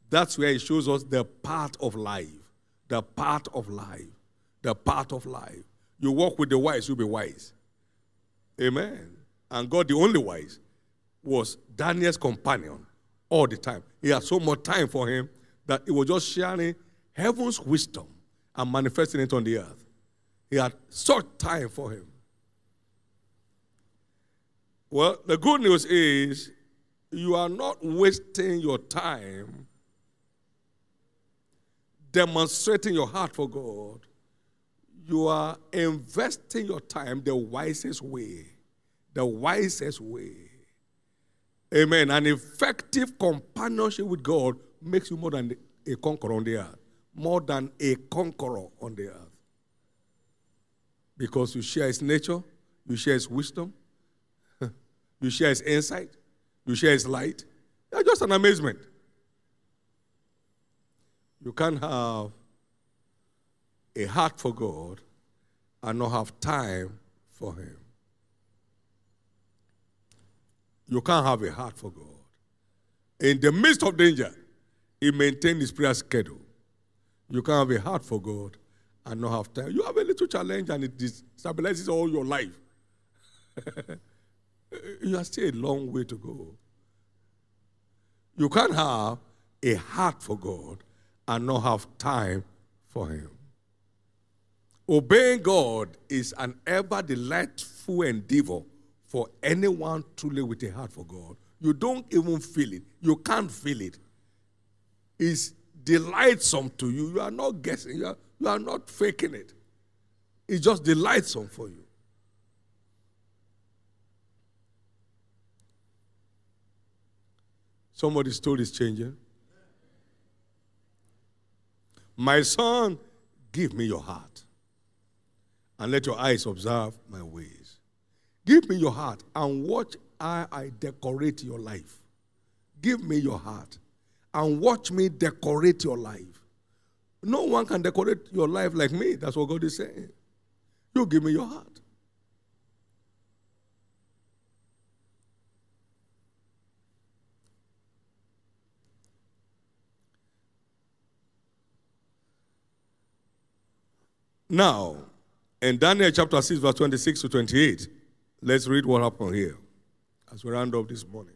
That's where he shows us the path of life. The path of life. The path of life. You walk with the wise, you'll be wise. Amen. And God, the only wise, was Daniel's companion all the time. He had so much time for him that he was just sharing heaven's wisdom and manifesting it on the earth. He had such time for him. Well, the good news is you are not wasting your time demonstrating your heart for God. You are investing your time the wisest way. The wisest way. Amen. An effective companionship with God makes you more than a conqueror on the earth. More than a conqueror on the earth. Because you share his nature, you share his wisdom, you share his insight, you share his light. You're just an amazement. You can't have a heart for God and not have time for him. You can't have a heart for God. In the midst of danger, he maintained his prayer schedule. You can't have a heart for God and not have time. You have a little challenge and it stabilizes all your life. you are still a long way to go. You can't have a heart for God and not have time for Him. Obeying God is an ever delightful endeavor for anyone truly with a heart for God. You don't even feel it. You can't feel it. It's delightsome to you. You are not guessing. You are, you are not faking it. It's just delightsome for you. Somebody's story is changing. My son, give me your heart and let your eyes observe my ways. Give me your heart and watch how I decorate your life. Give me your heart and watch me decorate your life. No one can decorate your life like me. That's what God is saying. You give me your heart. Now, in Daniel chapter 6, verse 26 to 28, let's read what happened here as we round up this morning.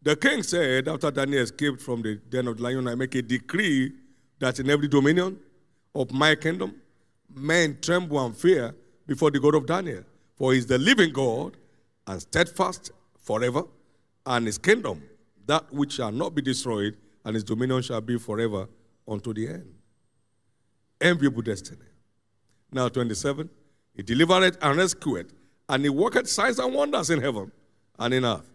The king said, after Daniel escaped from the den of the lion, I make a decree that in every dominion of my kingdom, men tremble and fear before the God of Daniel. For he is the living God and steadfast forever, and his kingdom, that which shall not be destroyed, and his dominion shall be forever unto the end. Enviable destiny. Now, 27. He delivered and rescued, and he worked signs and wonders in heaven and in earth,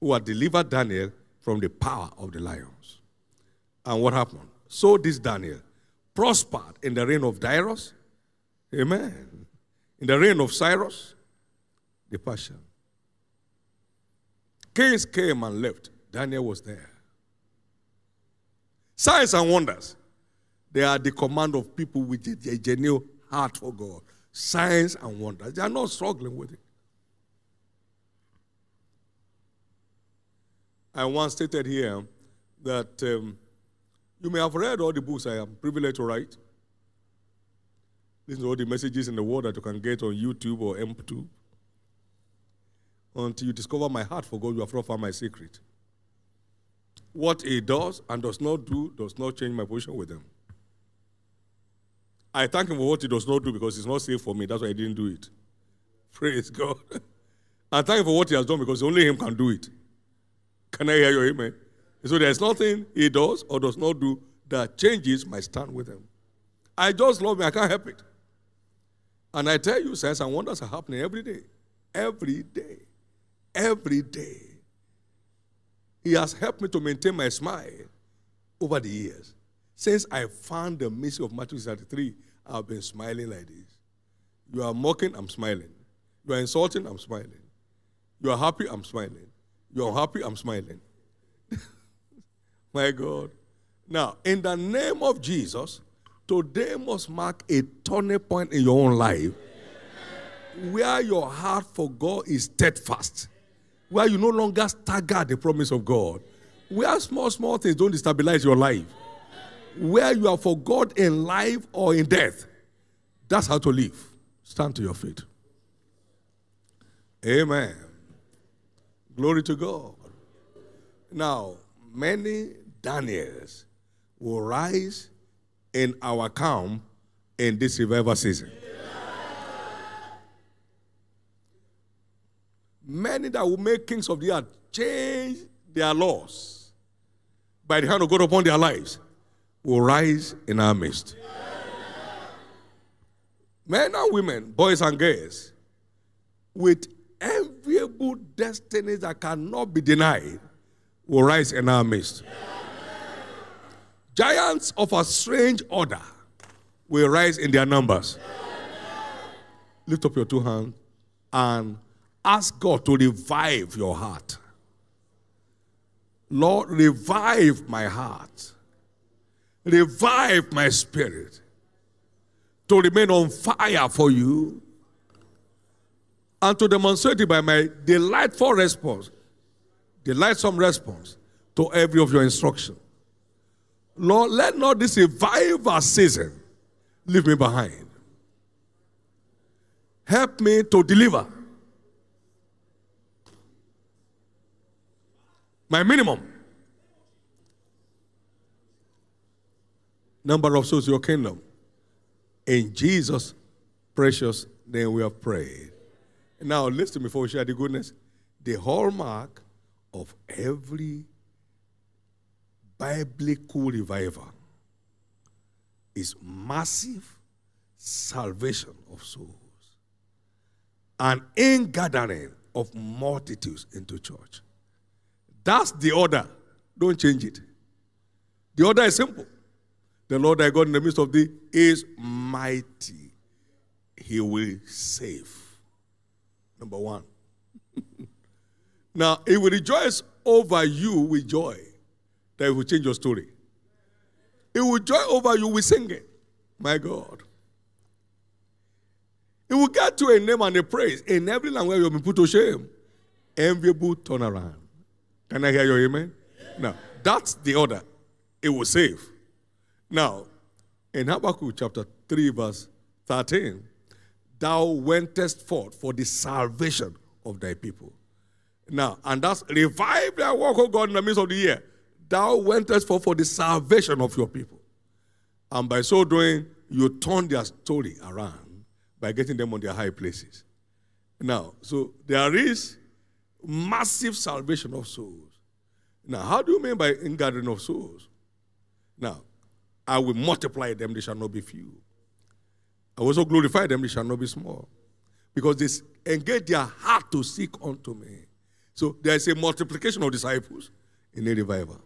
who had delivered Daniel from the power of the lions. And what happened? So this Daniel prospered in the reign of Darius. Amen. In the reign of Cyrus, the Persian. Kings came and left. Daniel was there. Signs and wonders. They are the command of people with a genuine heart for God. Signs and wonders. They are not struggling with it. I once stated here that um, you may have read all the books I am privileged to write. These are all the messages in the world that you can get on YouTube or M2. Until you discover my heart for God, you have not found my secret. What he does and does not do does not change my position with him. I thank him for what he does not do because it's not safe for me. That's why I didn't do it. Praise God. I thank him for what he has done because only him can do it. Can I hear your amen? So there's nothing he does or does not do that changes my stand with him. I just love him. I can't help it. And I tell you, signs and wonders are happening every day. Every day. Every day. He has helped me to maintain my smile over the years. Since I found the mystery of Matthew 33, I've been smiling like this. You are mocking, I'm smiling. You are insulting, I'm smiling. You are happy, I'm smiling. You are happy, I'm smiling. My God. Now, in the name of Jesus, today must mark a turning point in your own life where your heart for God is steadfast, where you no longer stagger the promise of God, where small, small things don't destabilize your life, where you are for God in life or in death. That's how to live. Stand to your feet. Amen. Glory to God. Now, many Daniels will rise in our camp in this revival season. Many that will make kings of the earth change their laws by the hand of God upon their lives will rise in our midst. Men and women, boys and girls, with enviable destinies that cannot be denied will rise in our midst. Giants of a strange order will rise in their numbers. Lift up your two hands and ask God to revive your heart. Lord, revive my heart. Revive my spirit to remain on fire for you and to demonstrate it by my delightful response, delightsome response to every of your instruction. Lord, let not this revival season leave me behind. Help me to deliver my minimum number of souls your kingdom. In Jesus' precious name we have prayed. Now, listen before we share the goodness. The hallmark of every biblical revival is massive salvation of souls and ingathering of multitudes into church. That's the order. Don't change it. The order is simple. The Lord thy God in the midst of thee is mighty. He will save. Number one. now, he will rejoice over you with joy that will change your story. He will joy over you with singing. My God. It will get to a name and a praise in every language you've been put to shame. Enviable turnaround. Can I hear your amen? Now, that's the order. It will save. Now, in Habakkuk chapter 3, verse 13, thou wentest forth for the salvation of thy people. Now, and that's revive thy work, O God, in the midst of the year. Thou wentest forth for the salvation of your people. And by so doing, you turn their story around by getting them on their high places. Now, so there is massive salvation of souls. Now, how do you mean by ingathering of souls? Now, I will multiply them, they shall not be few. I will also glorify them, they shall not be small. Because they engage their heart to seek unto me. So there is a multiplication of disciples in a revival.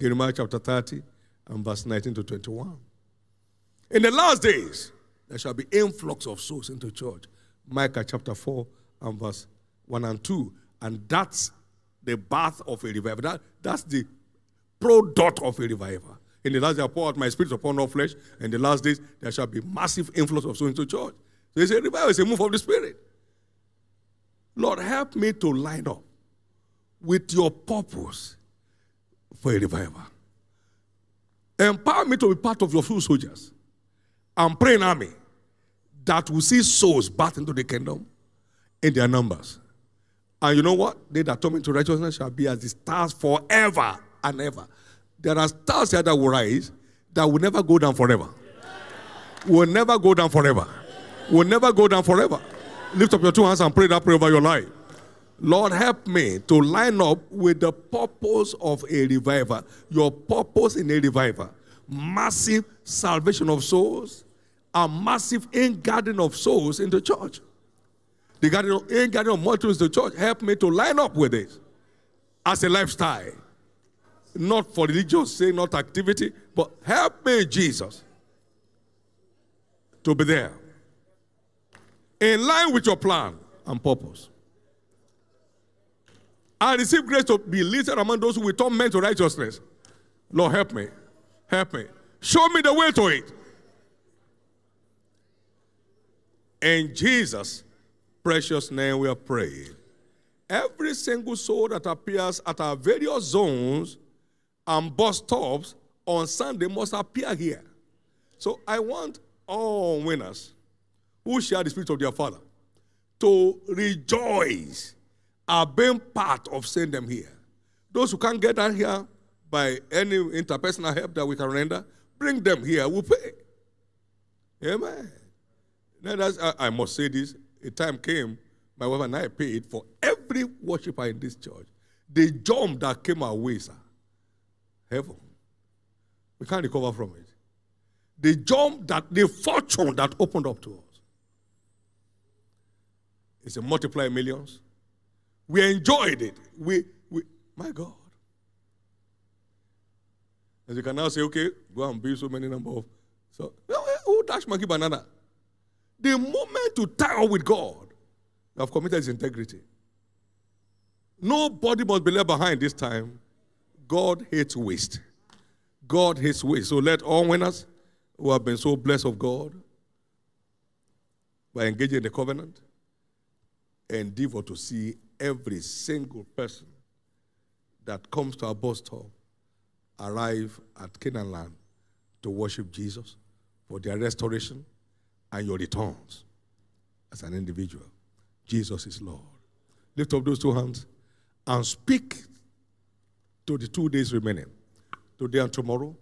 Jeremiah chapter 30 and verse 19 to 21. In the last days, there shall be influx of souls into church. Micah chapter 4 and verse 1 and 2. And that's the birth of a revival. That, that's the product of a revival. In the last day, I pour out my spirit upon all flesh. In the last days, there shall be massive influx of souls into church. So it's a revival, it's a move of the Spirit. Lord, help me to line up with your purpose for a revival. Empower me to be part of your few soldiers and pray an army that will see souls birthed into the kingdom in their numbers. And you know what? They that come into righteousness shall be as the stars forever and ever. There are stars here that will rise that will never go down forever. Will never go down forever. Will never go down forever. Lift up your two hands and pray that prayer over your life. Lord, help me to line up with the purpose of a revival. Your purpose in a revival. Massive salvation of souls, a massive ingathering of souls in the church. The gathering, ingathering of multitudes in the church. Help me to line up with it as a lifestyle. Not for religious sake, not activity, but help me, Jesus, to be there. In line with your plan and purpose. I receive grace to be listed among those who will turn men to righteousness. Lord, help me. Help me. Show me the way to it. In Jesus' precious name, we are praying. Every single soul that appears at our various zones and bus stops on Sunday must appear here. So I want all winners who share the spirit of their father to rejoice at being part of sending them here. Those who can't get down here by any interpersonal help that we can render, bring them here. We'll pay. Amen. Now that's, I, I must say this. A time came, my wife and I paid for every worshiper in this church. The jump that came our way, sir. Heaven. We can't recover from it. The jump that, the fortune that opened up to us. It's a multiply millions. We enjoyed it. We, we, my God. As you can now say, okay, go and build so many number of. So, who dash monkey banana? The moment to tie up with God, you have committed his integrity. Nobody must be left behind this time. God hates waste. God hates waste. So let all winners who have been so blessed of God by engaging in the covenant endeavor to see every single person that comes to our bus stop arrive at Canaan land to worship Jesus for their restoration and your returns as an individual. Jesus is Lord. Lift up those two hands and speak to the two days remaining, today and tomorrow.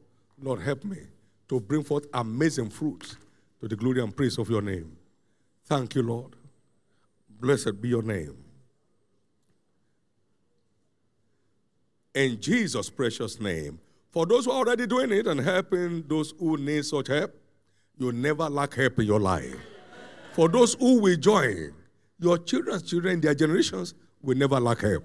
Lord, help me to bring forth amazing fruits to the glory and praise of your name. Thank you, Lord. Blessed be your name. In Jesus' precious name. For those who are already doing it and helping those who need such help, you never lack help in your life. For those who will join, your children's children, their generations, will never lack help.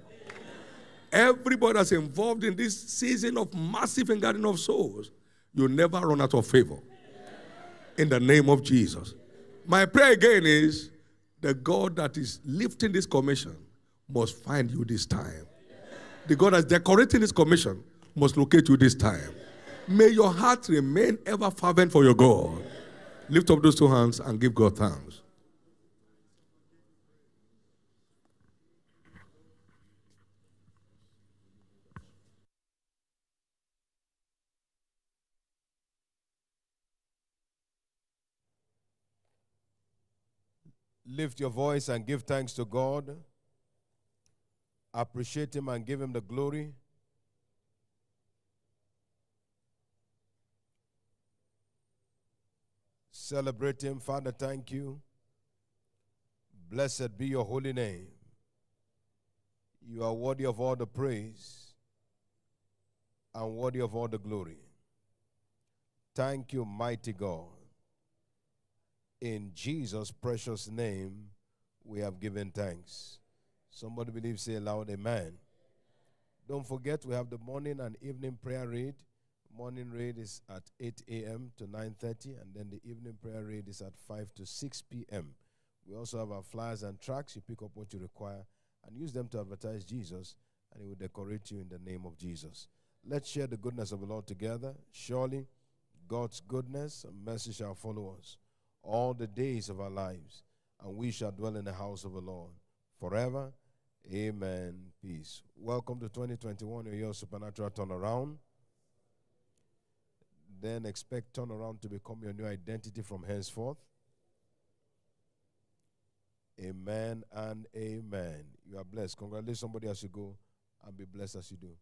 Everybody that's involved in this season of massive engagement of souls, you never run out of favor. In the name of Jesus. My prayer again is the God that is lifting this commission must find you this time. The God that's decorating this commission must locate you this time. May your heart remain ever fervent for your God. Lift up those two hands and give God thanks. Lift your voice and give thanks to God. Appreciate Him and give Him the glory. Celebrate Him. Father, thank you. Blessed be your holy name. You are worthy of all the praise and worthy of all the glory. Thank you, mighty God. In Jesus' precious name, we have given thanks. Somebody believe, say aloud, Amen. Don't forget, we have the morning and evening prayer rain. Morning rain is at 8 a.m. to 9:30, and then the evening prayer rain is at 5 to 6 p.m. We also have our flyers and tracks. You pick up what you require and use them to advertise Jesus, and He will decorate you in the name of Jesus. Let's share the goodness of the Lord together. Surely, God's goodness and mercy shall follow us all the days of our lives, and we shall dwell in the house of the Lord forever. Amen. Peace. Welcome to 2021, your supernatural turnaround. Then expect turnaround to become your new identity from henceforth. Amen and amen. You are blessed. Congratulate somebody as you go and be blessed as you do.